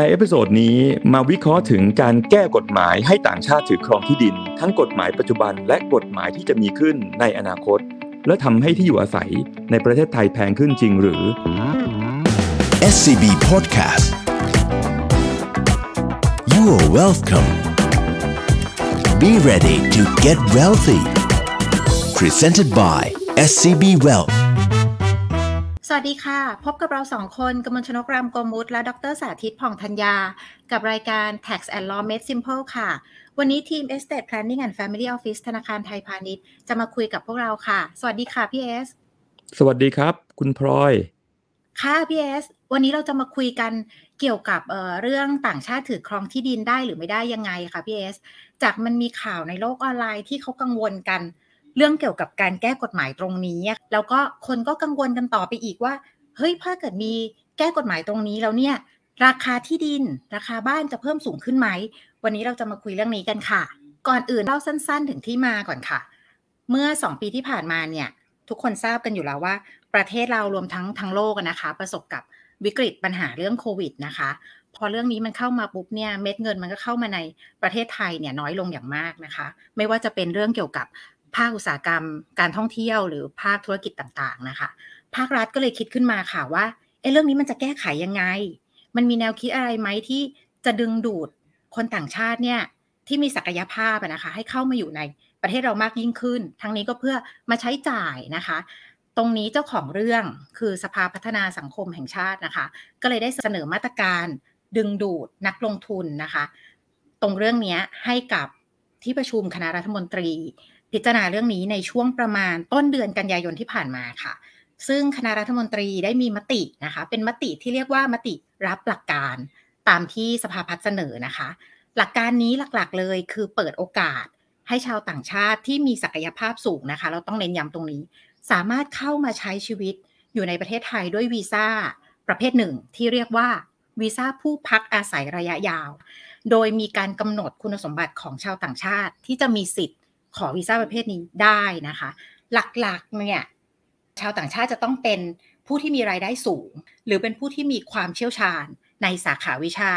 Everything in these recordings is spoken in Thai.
ใน episode นี้มาวิเคราะห์ถึงการแก้กฎหมายให้ต่างชาติถือครองที่ดิน ทั้งกฎหมายปัจจุบันและกฎหมายที่จะมีขึ้นในอนาคต และทำให้ที่อยู่อาศัยในประเทศไทยแพงขึ้นจริงหรือ SCB Podcast You are welcome Be ready to get wealthy Presented by SCB Wealth สวัสดีค่ะ พบกับเราสองคนกมลชนกรามโกมุตและดรสาธิตผ่องธัญญา กับรายการ Tax and Law Made Simple ค่ะ วันนี้ทีม Estate Planning and Family Office ธนาคารไทยพาณิชย์ จะมาคุยกับพวกเราค่ะ สวัสดีค่ะพี่เอส สวัสดีครับ คุณพลอย ค่ะพี่เอส วันนี้เราจะมาคุยกันเกี่ยวกับเเรื่องต่างชาติถือครองที่ดินได้หรือไม่ได้ยังไงค่ะพี่เอส จากมันมีข่าวในโลกออนไลน์ที่เขากังวลกัน เรื่องเกี่ยวกับการแก้กฎหมายตรงนี้ แล้วก็คนก็กังวลกันต่อไปอีกว่า เฮ้ยถ้าเกิดมีแก้กฎหมายตรงนี้แล้วเนี่ย ราคาที่ดิน ราคาบ้านจะเพิ่มสูงขึ้นไหม วันนี้เราจะมาคุยเรื่องนี้กันค่ะ ก่อนอื่นเล่าสั้น ๆ ถึงที่มาก่อนค่ะ เมื่อ 2 ปีที่ผ่านมาเนี่ยทุกคนทราบกันอยู่แล้วว่า ประเทศเรารวมทั้งทั้งโลกนะคะ ประสบกับวิกฤตปัญหาเรื่องโควิดนะคะ พอเรื่องนี้มันเข้ามาปุ๊บเนี่ยเม็ดเงินมันก็เข้ามาในประเทศไทยเนี่ยน้อยลงอย่างมากนะคะ ไม่ว่าจะเป็นเรื่องเกี่ยวกับ ภาคอุตสาหกรรม การท่องเที่ยวหรือภาคธุรกิจต่างๆนะคะ ภาครัฐก็เลยคิดขึ้นมาค่ะว่าเอ้เรื่องนี้มันจะแก้ไขยังไง มันมีแนวคิดอะไรไหมที่จะดึงดูดคนต่างชาติเนี่ยที่มีศักยภาพนะคะให้เข้ามาอยู่ในประเทศเรามากยิ่งขึ้น ทั้งนี้ก็เพื่อมาใช้จ่ายนะคะ ตรงนี้เจ้าของเรื่องคือสภาพัฒนาสังคมแห่งชาตินะคะ ก็เลยได้เสนอมาตรการดึงดูดนักลงทุนนะคะ ตรงเรื่องนี้ให้กับที่ประชุมคณะรัฐมนตรี พิจารณาเรื่องนี้ในช่วงประมาณต้นเดือนกันยายนที่ผ่านมาค่ะ ซึ่งคณะรัฐมนตรีได้มีมตินะคะ เป็นมติที่เรียกว่ามติรับหลักการตามที่สภาพัฒน์เสนอนะคะ หลักการนี้หลักๆเลยคือเปิดโอกาสให้ชาวต่างชาติที่มีศักยภาพสูงนะคะ เราต้องเน้นย้ำตรงนี้ สามารถเข้ามาใช้ชีวิตอยู่ในประเทศไทยด้วยวีซ่าประเภทหนึ่งที่เรียกว่าวีซ่าผู้พักอาศัยระยะยาว โดยมีการกำหนดคุณสมบัติของชาวต่างชาติที่จะมีสิทธิ์ ขอวีซ่าประเภทนี้ได้นะคะ หลักๆเนี่ยชาวต่างชาติจะต้องเป็นผู้ที่มีรายได้สูง หรือเป็นผู้ที่มีความเชี่ยวชาญในสาขาวิชา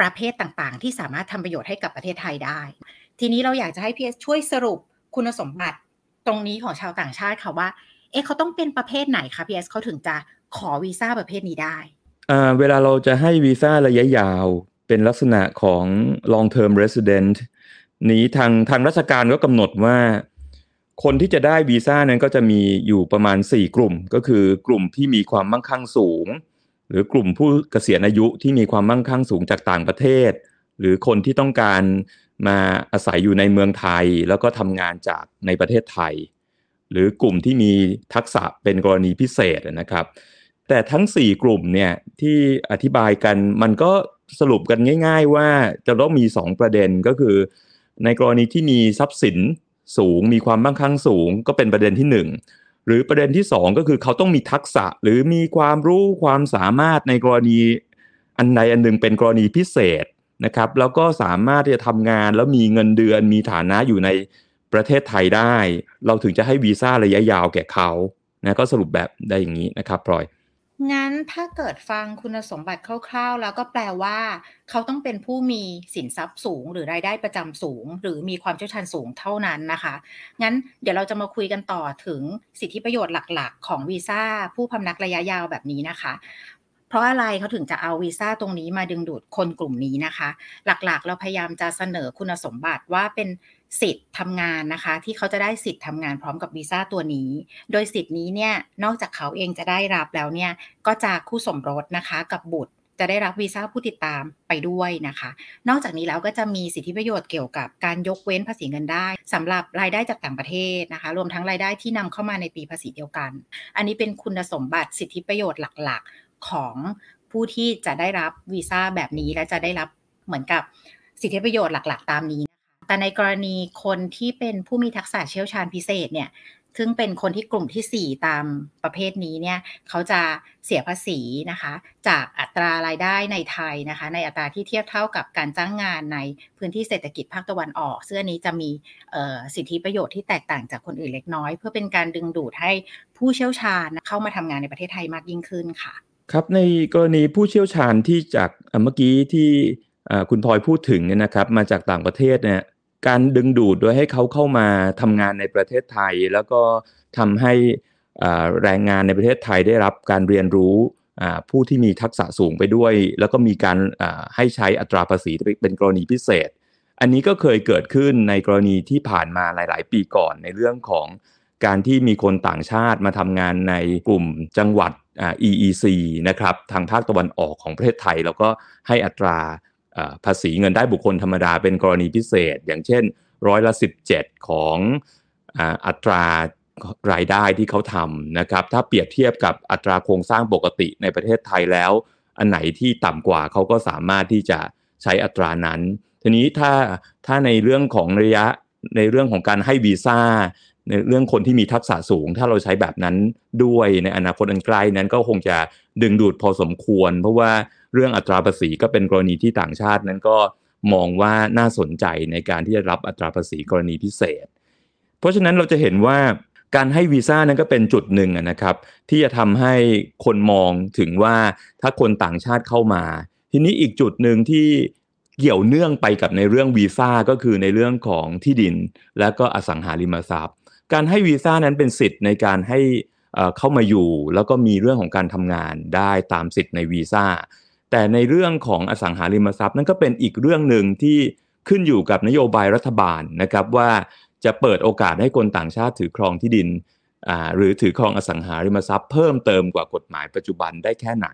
ประเภทต่างๆ ที่สามารถทำประโยชน์ให้กับประเทศไทยได้ ทีนี้เราอยากจะให้พี่เอสช่วยสรุปคุณสมบัติตรงนี้ของชาวต่างชาติค่ะว่า เอ๊ะเขาต้องเป็นประเภทไหนคะพี่เอสเขาถึงจะขอวีซ่าประเภทนี้ได้เวลาเราจะให้วีซ่าระยะยาวเป็นลักษณะของ long term resident นี้ทางทางราชการก็กำหนดว่า คนที่จะได้วีซ่านั้นก็จะมีอยู่ประมาณ 4 กลุ่ม ก็คือกลุ่มที่มีความมั่งคั่งสูง หรือกลุ่มผู้เกษียณอายุที่มีความมั่งคั่งสูงจากต่างประเทศ หรือคนที่ต้องการมาอาศัยอยู่ในเมืองไทย แล้วก็ทำงานจากในประเทศไทย หรือกลุ่มที่มีทักษะเป็นกรณีพิเศษนะครับ แต่ทั้ง 4 กลุ่มเนี่ยที่อธิบายกันมันก็สรุปกันง่าย ๆ ว่าจะต้องมี 2 ประเด็นก็คือ ในกรณีที่มีทรัพย์สินสูงมีความมั่งคั่งสูง ก็เป็นประเด็นที่ 1 หรือประเด็นที่ 2 ก็คือเขาต้องมีทักษะหรือมีความรู้ความสามารถในกรณีอันใดอันหนึ่งเป็นกรณีพิเศษนะครับ แล้วก็สามารถที่จะทำงานแล้วมีเงินเดือนมีฐานะอยู่ในประเทศไทยได้ เราถึงจะให้วีซ่าระยะยาวแก่เขานะก็สรุปแบบได้อย่างนี้นะครับพลอย งั้นถ้าเกิดฟังคุณสมบัติคร่าวๆ แล้วก็แปลว่า เขาต้องเป็นผู้มีสินทรัพย์สูง หรือรายได้ประจำสูง หรือมีความเชี่ยวชาญสูงเท่านั้นนะคะ งั้นเดี๋ยวเราจะมาคุยกันต่อถึงสิทธิประโยชน์หลักๆ ของวีซ่าผู้พำนักระยะยาวแบบนี้นะคะ เพราะอะไรเขาถึงจะเอาวีซ่าตรงนี้มาดึงดูดคนกลุ่มนี้นะคะ หลักๆ เราพยายามจะเสนอคุณสมบัติว่าเป็นสิทธิ์ทำงานนะคะ ที่เขาจะได้สิทธิ์ทำงานพร้อมกับวีซ่าตัวนี้ โดยสิทธิ์นี้เนี่ยนอกจากเขาเองจะได้รับแล้วเนี่ยก็จะคู่สมรสนะคะกับบุตรจะได้รับวีซ่าผู้ติดตามไปด้วยนะคะ นอกจากนี้แล้วก็จะมีสิทธิประโยชน์เกี่ยวกับการยกเว้นภาษีเงินได้สำหรับรายได้จากต่างประเทศนะคะ รวมทั้งรายได้ที่นำเข้ามาในปีภาษีเดียวกัน อันนี้เป็นคุณสมบัติสิทธิประโยชน์หลักๆ ของผู้ที่จะได้รับวีซ่าแบบนี้และจะได้รับเหมือนกับสิทธิประโยชน์หลักๆ ตามนี้นะคะแต่ในกรณีคนที่เป็นผู้มีทักษะเชี่ยวชาญพิเศษเนี่ยซึ่งเป็นคนที่กลุ่มที่ 4 ตามประเภทนี้เนี่ยเขาจะเสียภาษีนะคะ จากอัตรารายได้ในไทยนะคะ ในอัตราที่เทียบเท่ากับการจ้างงานในพื้นที่เศรษฐกิจภาคตะวันออกซึ่งอันนี้จะมีสิทธิประโยชน์ที่แตกต่างจากคนอื่นเล็กน้อย เพื่อเป็นการดึงดูดให้ผู้เชี่ยวชาญเข้ามาทำงานในประเทศไทยมากยิ่งขึ้นค่ะ ครับในกรณีผู้เชี่ยวชาญที่จากเมื่อกี้ที่คุณพลอยพูดถึงเนี่ยนะครับ มาจากต่างประเทศเนี่ยการดึงดูดโดยให้เขาเข้ามาทำงานในประเทศไทย แล้วก็ทำให้แรงงานในประเทศไทยได้รับการเรียนรู้ผู้ที่มีทักษะสูงไปด้วย แล้วก็มีการให้ใช้อัตราภาษีเป็นกรณีพิเศษ อันนี้ก็เคยเกิดขึ้นในกรณีที่ผ่านมาหลาย ๆ ปีก่อนในเรื่องของการที่มีคนต่างชาติมาทำงานในกลุ่มจังหวัด EEC นะครับทางภาคตะวันออกของประเทศไทย แล้วก็ให้อัตราภาษีเงินได้บุคคลธรรมดาเป็นกรณีพิเศษ อย่างเช่นร้อยละ 17 ของอัตรารายได้ที่เขาทำนะครับ ถ้าเปรียบเทียบกับอัตราโครงสร้างปกติในประเทศไทยแล้ว อันไหนที่ต่ำกว่าเขาก็สามารถที่จะใช้อัตรานั้น ทีนี้ถ้าถ้าในเรื่องของระยะในเรื่องของการให้วีซ่าในเรื่องคนที่มีทักษะสูง ถ้าเราใช้แบบนั้นด้วยในอนาคตอันใกล้นั้นก็คงจะดึงดูดพอสมควร เพราะว่าเรื่องอัตราภาษีก็เป็นกรณีที่ต่างชาตินั้นก็มองว่าน่าสนใจในการที่จะรับอัตราภาษีกรณีพิเศษ เพราะฉะนั้นเราจะเห็นว่าการให้วีซ่านั้นก็เป็นจุดหนึ่งนะครับ ที่จะทำให้คนมองถึงว่าถ้าคนต่างชาติเข้ามา ทีนี้อีกจุดหนึ่งที่เกี่ยวเนื่องไปกับในเรื่องวีซ่าก็คือในเรื่องของที่ดิน และก็อสังหาริมทรัพย์ การให้วีซ่านั้นเป็นสิทธิ์ในการให้เข้ามาอยู่ แล้วก็มีเรื่องของการทำงานได้ตามสิทธิ์ในวีซ่าแต่ในเรื่องของอสังหาริมทรัพย์นั่นก็เป็นอีกเรื่องหนึ่งที่ขึ้นอยู่กับนโยบายรัฐบาลนะครับว่าจะเปิดโอกาสให้คนต่างชาติถือครองที่ดินหรือถือครองอสังหาริมทรัพย์เพิ่มเติมกว่ากฎหมายปัจจุบันได้แค่ไหน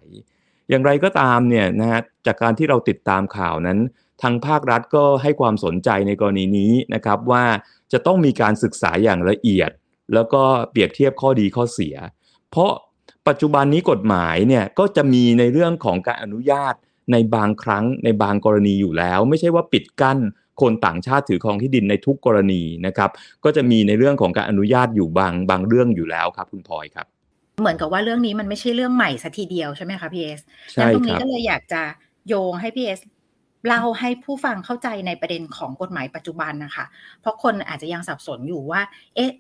อย่างไรก็ตามเนี่ยนะฮะจากการที่เราติดตามข่าวนั้น ทางภาครัฐก็ให้ความสนใจในกรณีนี้นะครับว่าจะต้องมีการศึกษาอย่างละเอียด แล้วก็เปรียบเทียบข้อดีข้อเสีย เพราะปัจจุบันนี้กฎหมายเนี่ยก็จะมีในเรื่องของการอนุญาตในบางครั้งในบางกรณีอยู่แล้ว ไม่ใช่ว่าปิดกั้นคนต่างชาติถือครองที่ดินในทุกกรณีนะครับ ก็จะมีในเรื่องของการอนุญาตอยู่บางบางเรื่องอยู่แล้วครับ คุณพลอยครับ เหมือนกับว่าเรื่องนี้มันไม่ใช่เรื่องใหม่ซะทีเดียวใช่ไหมคะพี่เอสใช่ตรงนี้ก็เลยอยากจะโยงให้พี่เอส เล่าให้ผู้ฟังเข้าใจในประเด็นของกฎหมายปัจจุบันนะคะ เพราะคนอาจจะยังสับสนอยู่ว่า เอ๊ะ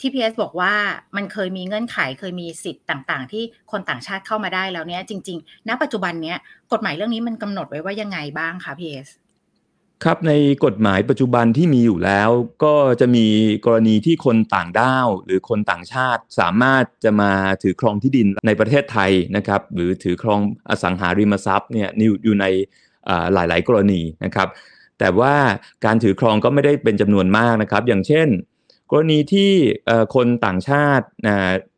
ที่พี่เอสบอกว่ามันเคยมีเงื่อนไขเคยมีสิทธิ์ต่างๆ ที่คนต่างชาติเข้ามาได้แล้วเนี้ยจริง ๆ ณ ปัจจุบันเนี้ยกฎหมายเรื่องนี้มันกำหนดไว้ว่ายังไงบ้างคะพีเอสครับในกฎหมายปัจจุบันที่มีอยู่แล้ว ก็จะมีกรณีที่คนต่างด้าว หรือคนต่างชาติสามารถจะมาถือครองที่ดินในประเทศไทยนะครับ หรือถือครองอสังหาริมทรัพย์เนี่ยอยู่ใน หลาย ๆ กรณีนะครับ แต่ว่าการถือครองก็ไม่ได้เป็นจำนวนมากนะครับ อย่างเช่น กรณีที่คนต่างชาติ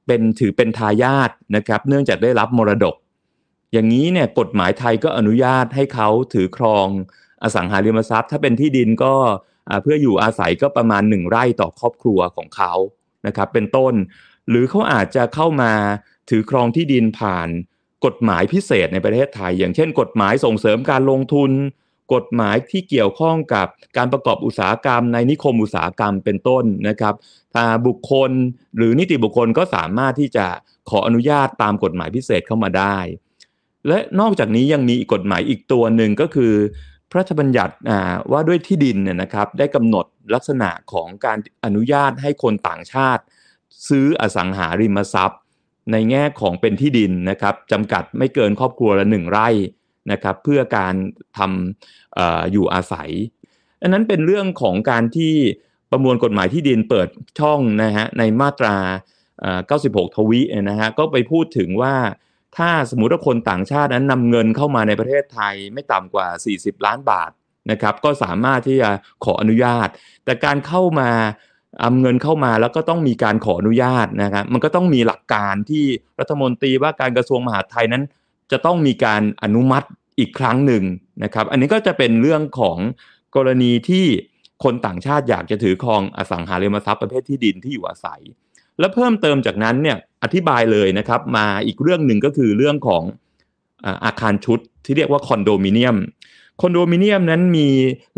เป็นถือเป็นทายาทนะครับ เนื่องจากได้รับมรดก อย่างนี้เนี่ยกฎหมายไทยก็อนุญาตให้เขาถือครองอสังหาริมทรัพย์ ถ้าเป็นที่ดินก็เพื่ออยู่อาศัยก็ประมาณหนึ่งไร่ต่อครอบครัวของเขานะครับ เป็นต้น หรือเขาอาจจะเข้ามาถือครองที่ดินผ่าน กฎหมายพิเศษในประเทศไทย อย่างเช่น กฎหมายส่งเสริมการลงทุน กฎหมายที่เกี่ยวข้องกับการประกอบอุตสาหกรรม ในนิคมอุตสาหกรรมเป็นต้นนะครับบุคคลหรือนิติบุคคลก็สามารถที่จะขออนุญาตตามกฎหมายพิเศษเข้ามาได้ และนอกจากนี้ยังมีกฎหมายอีกตัวหนึ่งก็คือ พระราชบัญญัติว่าด้วยที่ดินเนี่ยนะครับ ได้กำหนดลักษณะของการอนุญาตให้คนต่างชาติ ซื้ออสังหาริมทรัพย์ ในแง่ของเป็นที่ดินนะครับจำกัดไม่เกินครอบครัวละหนึ่งไร่นะครับเพื่อการทำออยู่อาศัย อันนั้นเป็นเรื่องของการที่ประมวลกฎหมายที่ดินเปิดช่องนะฮะในมาตรา 96 ทวีนะฮะก็ไปพูดถึงว่าถ้าสมมติว่าคนต่างชาตินั้นนำเงินเข้ามาในประเทศไทยไม่ต่ำกว่า 40 ล้านบาทนะครับก็สามารถที่จะขออนุญาต แต่การเข้ามา เอาเงินเข้ามาแล้วก็ต้องมีการขออนุญาตนะครับมันก็ต้องมีหลักการที่รัฐมนตรีว่าการกระทรวงมหาดไทยนั้น จะต้องมีการอนุมัติอีกครั้งหนึ่งนะครับ อันนี้ก็จะเป็นเรื่องของกรณีที่คนต่างชาติอยากจะถือครองอสังหาริมทรัพย์ประเภทที่ดินที่อยู่อาศัย และเพิ่มเติมจากนั้นเนี่ยอธิบายเลยนะครับ มาอีกเรื่องหนึ่งก็คือเรื่องของอาคารชุดที่เรียกว่าคอนโดมิเนียม คอนโดมิเนียมนั้นมี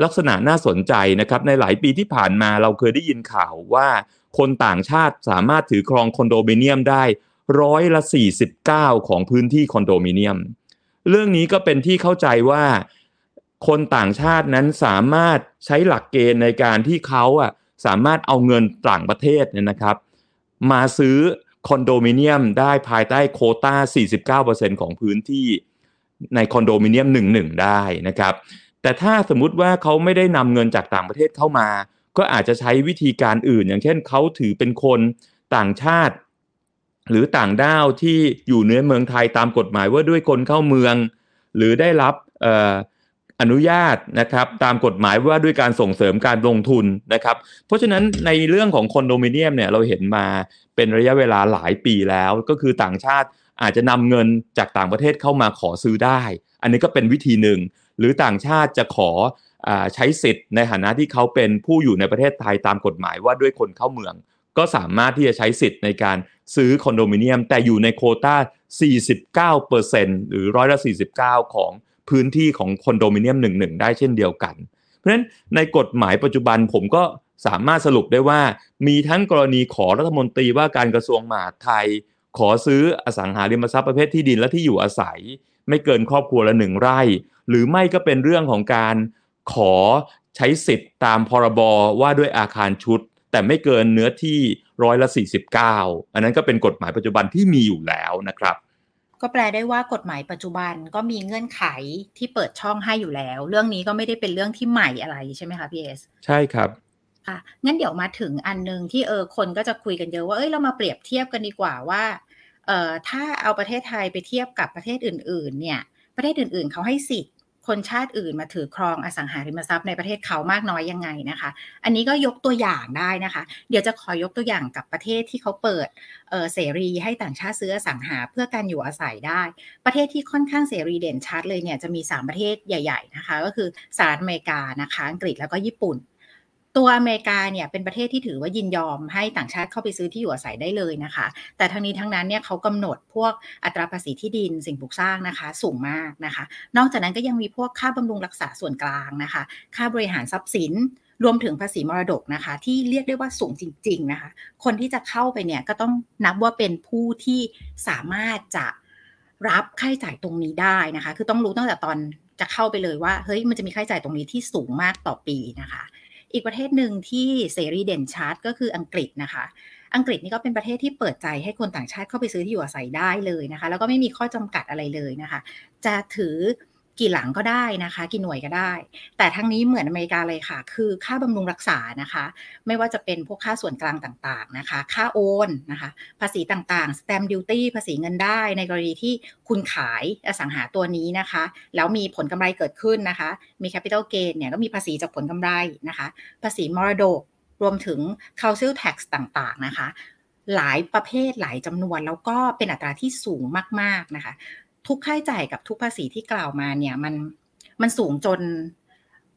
ลักษณะน่าสนใจนะครับ ในหลายปีที่ผ่านมาเราเคยได้ยินข่าวว่าคนต่างชาติสามารถถือครองคอนโดมิเนียมได้ร้อยละ 49 ของพื้นที่คอนโดมิเนียม เรื่องนี้ก็เป็นที่เข้าใจว่าคนต่างชาตินั้นสามารถใช้หลักเกณฑ์ในการที่เขาอะสามารถเอาเงินต่างประเทศเนี่ยนะครับ มาซื้อคอนโดมิเนียมได้ภายใต้โคต้า 49%ของพื้นที่ ในคอนโดมิเนียม1-1ได้นะครับ แต่ถ้าสมมุติว่าเขาไม่ได้นำเงินจากต่างประเทศเข้ามา ก็อาจจะใช้วิธีการอื่น อย่างเช่นเขาถือเป็นคนต่างชาติ หรือต่างด้าวที่อยู่ในเมืองไทยตามกฎหมายว่าด้วยคนเข้าเมือง หรือได้รับอนุญาตนะครับตามกฎหมายว่าด้วยการส่งเสริมการลงทุนนะครับ เพราะฉะนั้นในเรื่องของคอนโดมิเนียมเนี่ยเราเห็นมาเป็นระยะเวลาหลายปีแล้ว ก็คือต่างชาติ อาจจะนำเงินจากต่างประเทศเข้ามาขอซื้อได้ อันนี้ก็เป็นวิธีหนึ่ง หรือต่างชาติจะขออใช้สิทธิ์ในฐานะที่เขาเป็นผู้อยู่ในประเทศไทยตามกฎหมายว่าด้วยคนเข้าเมือง ก็สามารถที่จะใช้สิทธิ์ในการซื้อคอนโดมิเนียม แต่อยู่ในโคต้า 49%หรือร้อยละ 49 ของพื้นที่ของคอนโดมิเนียม1-1ได้เช่นเดียวกัน เพราะฉะนั้นในกฎหมายปัจจุบันผมก็สามารถสรุปได้ว่า มีทั้งกรณีขอรัฐมนตรีว่าการกระทรวงมหาดไทย ขอซื้ออสังหาริมทรัพย์ประเภทที่ดินและที่อยู่อาศัย ไม่เกินครอบครัวละหนึ่งไร่ หรือไม่ก็เป็นเรื่องของการขอใช้สิทธิ์ตามพรบว่าด้วยอาคารชุด แต่ไม่เกินเนื้อที่ร้อยละ 49 อันนั้นก็เป็นกฎหมายปัจจุบันที่มีอยู่แล้วนะครับก็แปลได้ว่ากฎหมายปัจจุบันก็มีเงื่อนไขที่เปิดช่องให้อยู่แล้ว เรื่องนี้ก็ไม่ได้เป็นเรื่องที่ใหม่อะไรใช่ไหมคะพี่เอสใช่ครับ ค่ะงั้นเดี๋ยวมาถึงอันหนึ่งที่เออคนก็จะคุยกันเยอะว่าเอ้ยเรามาเปรียบเทียบกันดีกว่าว่าเอ่อถ้าเอาประเทศไทยไปเทียบกับประเทศอื่น ๆ เนี่ย ประเทศอื่น ๆเขาให้สิทธิ์คนชาติอื่นมาถือครองอสังหาริมทรัพย์ในประเทศเขามากน้อยยังไงนะคะ อันนี้ก็ยกตัวอย่างได้นะคะ เดี๋ยวจะขอยกตัวอย่างกับประเทศที่เขาเปิดเเสรีให้ต่างชาติซื้ออสังหาเพื่อการอยู่อาศัยได้ ประเทศที่ค่อนข้างเสรีเด่นชัดเลยเนี่ยจะมี 3 ประเทศใหญ่ ๆนะคะ ก็คือสหรัฐอเมริกานะคะอังกฤษแล้วก็ญี่ปุ่น ตัวอเมริกาเนี่ยเป็นประเทศที่ถือว่ายินยอมให้ต่างชาติเข้าไปซื้อที่อยู่อาศัยได้เลยนะคะ แต่ทั้งนี้ทั้งนั้นเนี่ยเขากำหนดพวกอัตราภาษีที่ดินสิ่งปลูกสร้างนะคะสูงมากนะคะ นอกจากนั้นก็ยังมีพวกค่าบำรุงรักษาส่วนกลางนะคะ ค่าบริหารทรัพย์สินรวมถึงภาษีมรดกนะคะ ที่เรียกได้ว่าสูงจริง ๆนะคะ คนที่จะเข้าไปเนี่ยก็ต้องนับว่าเป็นผู้ที่สามารถจะรับค่าใช้จ่ายตรงนี้ได้นะคะ คือต้องรู้ตั้งแต่ตอนจะเข้าไปเลยว่าเฮ้ยมันจะมีค่าใช้จ่ายตรงนี้ที่สูงมากต่อปีนะคะ อีกประเทศหนึ่งที่เสรีเด่นชัดก็คืออังกฤษนะคะ อังกฤษนี่ก็เป็นประเทศที่เปิดใจให้คนต่างชาติเข้าไปซื้อที่อยู่อาศัยได้เลยนะคะ แล้วก็ไม่มีข้อจำกัดอะไรเลยนะคะ จะถือ กี่หลังก็ได้นะคะ กี่หน่วยก็ได้ แต่ทั้งนี้เหมือนอเมริกาเลยค่ะ คือค่าบำรุงรักษานะคะ ไม่ว่าจะเป็นพวกค่าส่วนกลางต่างๆนะคะ ค่าโอนนะคะ ภาษีต่างๆ stamp duty ภาษีเงินได้ ในกรณีที่คุณขายอสังหาตัวนี้นะคะ แล้วมีผลกำไรเกิดขึ้นนะคะ มี capital gain เนี่ยก็มีภาษีจากผลกำไรนะคะ ภาษีมรดกรวมถึง council tax ต่างๆนะคะ หลายประเภทหลายจำนวนแล้วก็เป็นอัตราที่สูงมากๆนะคะ ทุกค่าใช้จ่ายกับทุกภาษีที่กล่าวมาเนี่ยมันมันสูงจน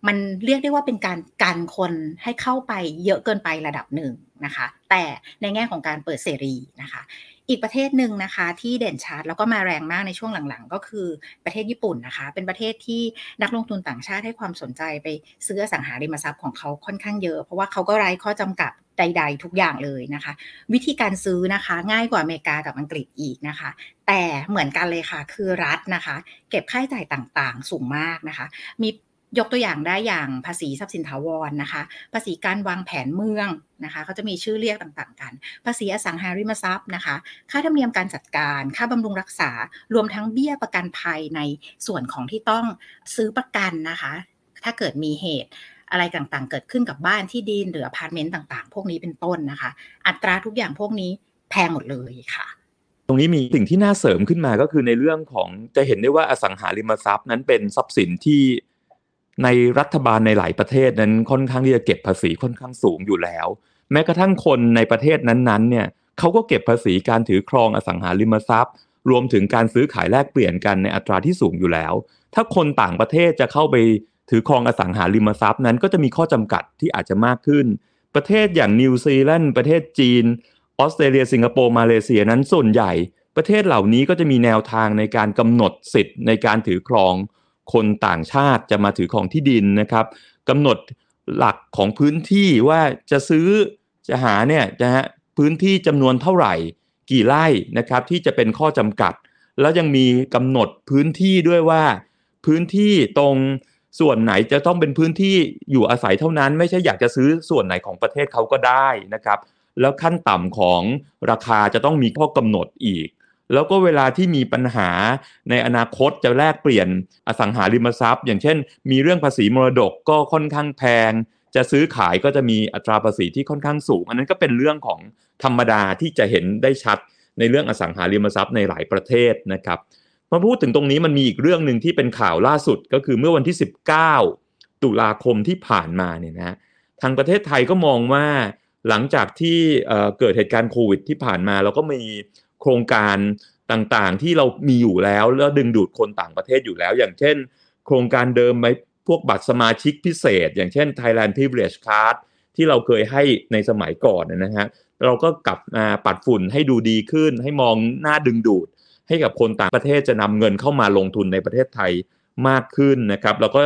มันเรียกได้ว่าเป็นการกันคนให้เข้าไปเยอะเกินไประดับหนึ่งนะคะ แต่ในแง่ของการเปิดเสรีนะคะ อีกประเทศหนึ่งนะคะ ที่เด่นชัดแล้วก็มาแรงมากในช่วงหลังๆ ก็คือประเทศญี่ปุ่นนะคะ เป็นประเทศที่นักลงทุนต่างชาติให้ความสนใจไปซื้อสังหาริมทรัพย์ของเขาค่อนข้างเยอะ เพราะว่าเขาก็ไร้ข้อจำกัดใด ๆ ทุกอย่างเลยนะคะ วิธีการซื้อนะคะ ง่ายกว่าอเมริกากับอังกฤษอีกนะคะ แต่เหมือนกันเลยค่ะ คือรัฐนะคะ เก็บค่าใช้จ่ายต่างๆ สูงมากนะคะ มี ยกตัวอย่างได้อย่างภาษีทรัพย์สินถาวรนะคะ ภาษีการวางแผนเมืองนะคะเขาจะมีชื่อเรียกต่างๆกัน ภาษีอสังหาริมทรัพย์นะคะ ค่าธรรมเนียมการจัดการ ค่าบำรุงรักษา รวมทั้งเบี้ยประกันภัยในส่วนของที่ต้องซื้อประกันนะคะ ถ้าเกิดมีเหตุอะไรต่างๆ เกิดขึ้นกับบ้านที่ดินหรืออพาร์ตเมนต์ต่างๆ พวกนี้เป็นต้นนะคะ อัตราทุกอย่างพวกนี้แพงหมดเลยค่ะ ตรงนี้มีสิ่งที่น่าเสริมขึ้นมาก็คือในเรื่องของจะเห็นได้ว่าอสังหาริมทรัพย์นั้นเป็นทรัพย์สินที่ ในรัฐบาลในหลายประเทศนั้นค่อนข้างที่จะเก็บภาษีค่อนข้างสูงอยู่แล้ว แม้กระทั่งคนในประเทศนั้นๆเนี่ยเขาก็เก็บภาษีการถือครองอสังหาริมทรัพย์ รวมถึงการซื้อขายแลกเปลี่ยนกันในอัตราที่สูงอยู่แล้ว ถ้าคนต่างประเทศจะเข้าไปถือครองอสังหาริมทรัพย์นั้นก็จะมีข้อจำกัดที่อาจจะมากขึ้น ประเทศอย่างนิวซีแลนด์ประเทศจีนออสเตรเลียสิงคโปร์มาเลเซียนั้นส่วนใหญ่ ประเทศเหล่านี้ก็จะมีแนวทางในการกำหนดสิทธิ์ในการถือครอง คนต่างชาติจะมาถือครองที่ดินนะครับกำหนดหลักของพื้นที่ว่าจะซื้อจะหาเนี่ยนะฮะพื้นที่จำนวนเท่าไหร่กี่ไร่นะครับที่จะเป็นข้อจำกัด แล้วยังมีกำหนดพื้นที่ด้วยว่า พื้นที่ตรงส่วนไหนจะต้องเป็นพื้นที่อยู่อาศัยเท่านั้น ไม่ใช่อยากจะซื้อส่วนไหนของประเทศเขาก็ได้นะครับ แล้วขั้นต่ำของราคาจะต้องมีข้อกำหนดอีก แล้วก็เวลาที่มีปัญหาในอนาคตจะแลกเปลี่ยนอสังหาริมทรัพย์ อย่างเช่น มีเรื่องภาษีมรดกก็ค่อนข้างแพง จะซื้อขายก็จะมีอัตราภาษีที่ค่อนข้างสูง อันนั้นก็เป็นเรื่องของธรรมดาที่จะเห็นได้ชัดในเรื่องอสังหาริมทรัพย์ในหลายประเทศนะครับมาพูดถึงตรงนี้มันมีอีกเรื่องหนึ่งที่เป็นข่าวล่าสุดก็คือเมื่อวันที่ 19 ตุลาคมที่ผ่านมาเนี่ยนะทางประเทศไทยก็มองว่าหลังจากที่เกิดเหตุการณ์โควิดที่ผ่านมาเราก็มี โครงการต่างๆ ที่เรามีอยู่แล้วแล้วดึงดูดคนต่างประเทศอยู่แล้ว อย่างเช่น โครงการเดิมไหมพวกบัตรสมาชิกพิเศษ อย่างเช่น Thailand Privilege Card ที่เราเคยให้ในสมัยก่อนนะฮะเราก็กลับมาปัดฝุ่นให้ดูดีขึ้น ให้มองหน้าดึงดูด ให้กับคนต่างประเทศจะนำเงินเข้ามาลงทุนในประเทศไทยมากขึ้นนะครับ แล้วก็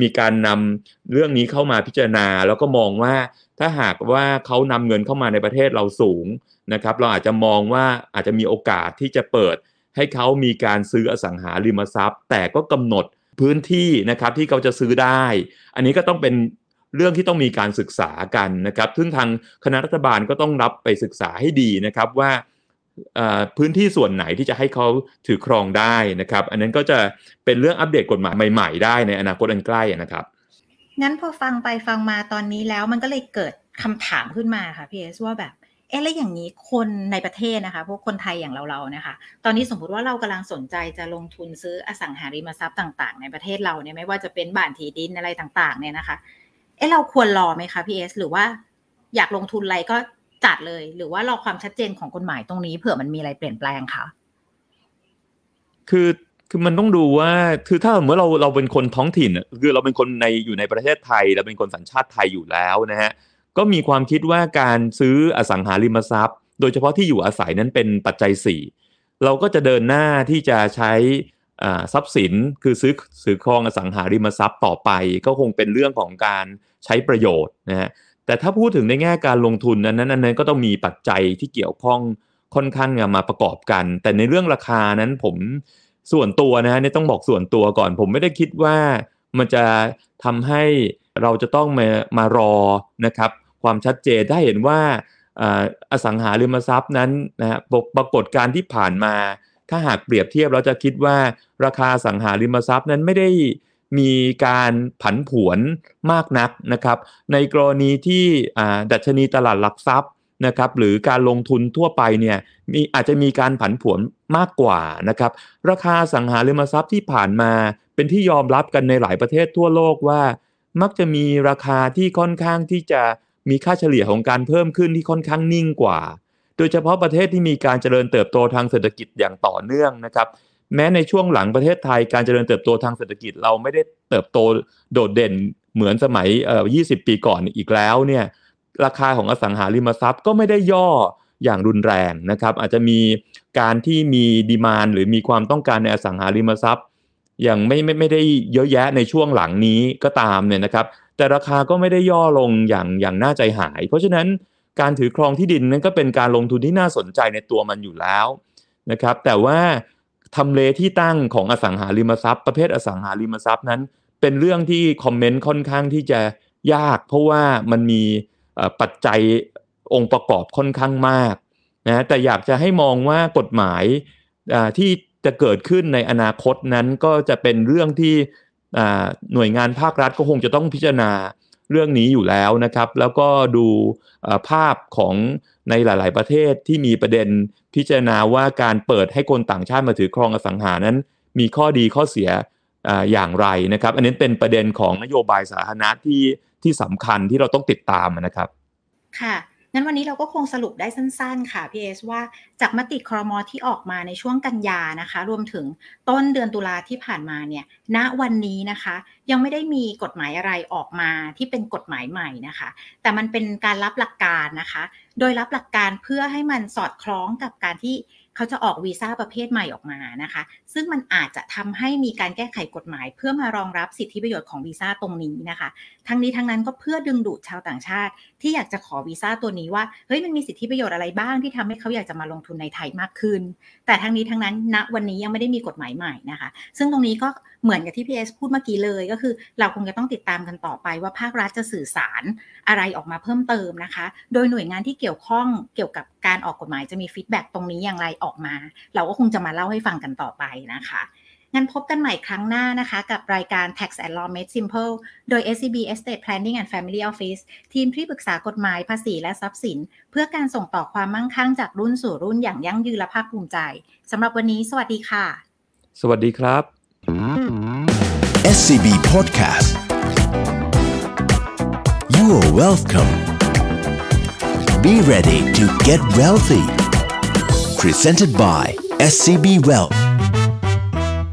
มีการนำเรื่องนี้เข้ามาพิจารณา แล้วก็มองว่าถ้าหากว่าเขานำเงินเข้ามาในประเทศเราสูง นะครับเราอาจจะมองว่าอาจจะมีโอกาสที่จะเปิด ให้เขามีการซื้ออสังหาริมทรัพย์ แต่ก็กำหนดพื้นที่นะครับที่เขาจะซื้อได้ อันนี้ก็ต้องเป็นเรื่องที่ต้องมีการศึกษากันนะครับ ซึ่งทางคณะรัฐบาลก็ต้องรับไปศึกษาให้ดีนะครับว่าพื้นที่ส่วนไหนที่จะให้เขาถือครองได้นะครับ อันนั้นก็จะเป็นเรื่องอัปเดตกฎหมายใหม่ๆ ได้ในอนาคตอันใกล้นะครับ งั้นพอฟังไปฟังมาตอนนี้แล้วมันก็เลยเกิดคำถามขึ้นมาค่ะพี่เอสว่าแบบ เอ๊ะแล้วอย่างนี้คนในประเทศนะคะ พวกคนไทยอย่างเราๆนะคะ ตอนนี้สมมุติว่าเรากำลังสนใจจะลงทุนซื้ออสังหาริมทรัพย์ต่างๆ ในประเทศเราเนี่ยไม่ว่าจะเป็นบ้านที่ดินอะไรต่างๆ เนี่ยนะคะ เอ๊ะเราควรรอไหมคะพี่เอสหรือว่าอยากลงทุนอะไรก็จัดเลย หรือว่ารอความชัดเจนของกฎหมายตรงนี้เผื่อมันมีอะไรเปลี่ยนแปลงคะคือคือมันต้องดูว่าคือถ้าเมื่อเราเราเป็นคนท้องถิ่น คือเราเป็นคนในอยู่ในประเทศไทย เราเป็นคนสัญชาติไทยอยู่แล้วนะฮะ ก็มีความคิดว่าการซื้ออสังหาริมทรัพย์ โดยเฉพาะที่อยู่อาศัยนั้นเป็นปัจจัย 4 เราก็จะเดินหน้าที่จะใช้ทรัพย์สินคือซื้อซื้อครองอสังหาริมทรัพย์ต่อไป ก็คงเป็นเรื่องของการใช้ประโยชน์นะฮะแต่ถ้าพูดถึงในแง่การลงทุนนั้นนั้นนั้นก็ต้องมีปัจจัยที่เกี่ยวข้องค่อนข้างมาประกอบกัน แต่ในเรื่องราคานั้นผมส่วนตัวนะฮะนี่ต้องบอกส่วนตัวก่อน ผมไม่ได้คิดว่ามันจะทำให้เราจะต้องมามารอนะครับ ความชัดเจนถ้าเห็นว่าอสังหาริมทรัพย์นั้นนะฮะปรากฏการที่ผ่านมา ถ้าหากเปรียบเทียบเราจะคิดว่าราคาสังหาริมทรัพย์นั้นไม่ได้มีการผันผวนมากนักนะครับ ในกรณีที่ดัชนีตลาดหลักทรัพย์นะครับหรือการลงทุนทั่วไปเนี่ยมีอาจจะมีการผันผวนมากกว่านะครับราคาสังหาริมทรัพย์ที่ผ่านมา เป็นที่ยอมรับกันในหลายประเทศทั่วโลกว่า มักจะมีราคาที่ค่อนข้างที่จะ มีค่าเฉลี่ยของการเพิ่มขึ้นที่ค่อนข้างนิ่งกว่า โดยเฉพาะประเทศที่มีการเจริญเติบโตทางเศรษฐกิจอย่างต่อเนื่องนะครับ แม้ในช่วงหลังประเทศไทยการเจริญเติบโตทางเศรษฐกิจเราไม่ได้เติบโตโดดเด่นเหมือนสมัยเอ่อ20 ปีก่อนอีกแล้วเนี่ยราคาของอสังหาริมทรัพย์ก็ไม่ได้ย่ออย่างรุนแรงนะครับ อาจจะมีการที่มีดีมานหรือมีความต้องการในอสังหาริมทรัพย์อย่างไม่ไม่ไม่ได้เยอะแยะในช่วงหลังนี้ก็ตามเนี่ยนะครับ แต่ราคาก็ไม่ได้ย่อลงอย่างอย่างน่าใจหาย เพราะฉะนั้นการถือครองที่ดินนั้นก็เป็นการลงทุนที่น่าสนใจในตัวมันอยู่แล้วนะครับแต่ว่าทำเลที่ตั้งของอสังหาริมทรัพย์ ประเภทอสังหาริมทรัพย์นั้น เป็นเรื่องที่คอมเมนต์ค่อนข้างที่จะยาก เพราะว่ามันมีปัจจัยองค์ประกอบค่อนข้างมากนะแต่อยากจะให้มองว่ากฎหมายที่จะเกิดขึ้นในอนาคตนั้นก็จะเป็นเรื่องที่ หน่วยงานภาครัฐก็คงจะต้องพิจารณาเรื่องนี้อยู่แล้วนะครับ แล้วก็ดูภาพของในหลาย ๆ ประเทศที่มีประเด็นพิจารณาว่าการเปิดให้คนต่างชาติมาถือครองอสังหานั้น มีข้อดีข้อเสียอย่างไรนะครับ อันนี้เป็นประเด็นของนโยบายสาธารณะที่ที่สำคัญที่เราต้องติดตามนะครับ ค่ะ งั้นวันนี้เราก็คงสรุปได้สั้น ๆ ค่ะพี่เอสว่าจากมติครมที่ออกมาในช่วงกันยานะคะ รวมถึงต้นเดือนตุลาที่ผ่านมาเนี่ยณวันนี้นะคะ ยังไม่ได้มีกฎหมายอะไรออกมาที่เป็นกฎหมายใหม่นะคะ แต่มันเป็นการรับหลักการนะคะ โดยรับหลักการเพื่อให้มันสอดคล้องกับการที่ เขาจะออกวีซ่าประเภทใหม่ออกมานะคะ ซึ่งมันอาจจะทำให้มีการแก้ไขกฎหมาย เพื่อมารองรับสิทธิประโยชน์ของวีซ่าตรงนี้นะคะ ทั้งนี้ทั้งนั้นก็เพื่อดึงดูดชาวต่างชาติ ที่อยากจะขอวีซ่าตัวนี้ว่าเฮ้ยมันมีสิทธิประโยชน์อะไรบ้างที่ทำให้เขาอยากจะมาลงทุนในไทยมากขึ้น แต่ทั้งนี้ทั้งนั้นณวันนี้ยังไม่ได้มีกฎหมายใหม่นะคะ ซึ่งตรงนี้ก็ เหมือนกับที่พีเอสพูดเมื่อกี้เลยก็คือ เราคงจะต้องติดตามกันต่อไปว่าภาครัฐจะสื่อสารอะไรออกมาเพิ่มเติมนะคะ โดยหน่วยงานที่เกี่ยวข้องเกี่ยวกับการออกกฎหมายจะมีฟีดแบ็ตรงนี้อย่างไรออกมา เราก็คงจะมาเล่าให้ฟังกันต่อไปนะคะงั้นพบกันใหม่ครั้งหน้านะคะ กับรายการ Tax and Law Made Simple โดย SCB Estate Planning and Family Office ทีมที่ปรึกษากฎหมายภาษีและทรัพย์สิน เพื่อการส่งต่อความมั่งคั่งจากรุ่นสู่รุ่นอย่างยั่งยืนและภาคภูมิใจสำหรับวันนี้ สวัสดีค่ะ สวัสดีครับ SCB Podcast. You are welcome. Be ready to get wealthy. Presented by SCB Wealth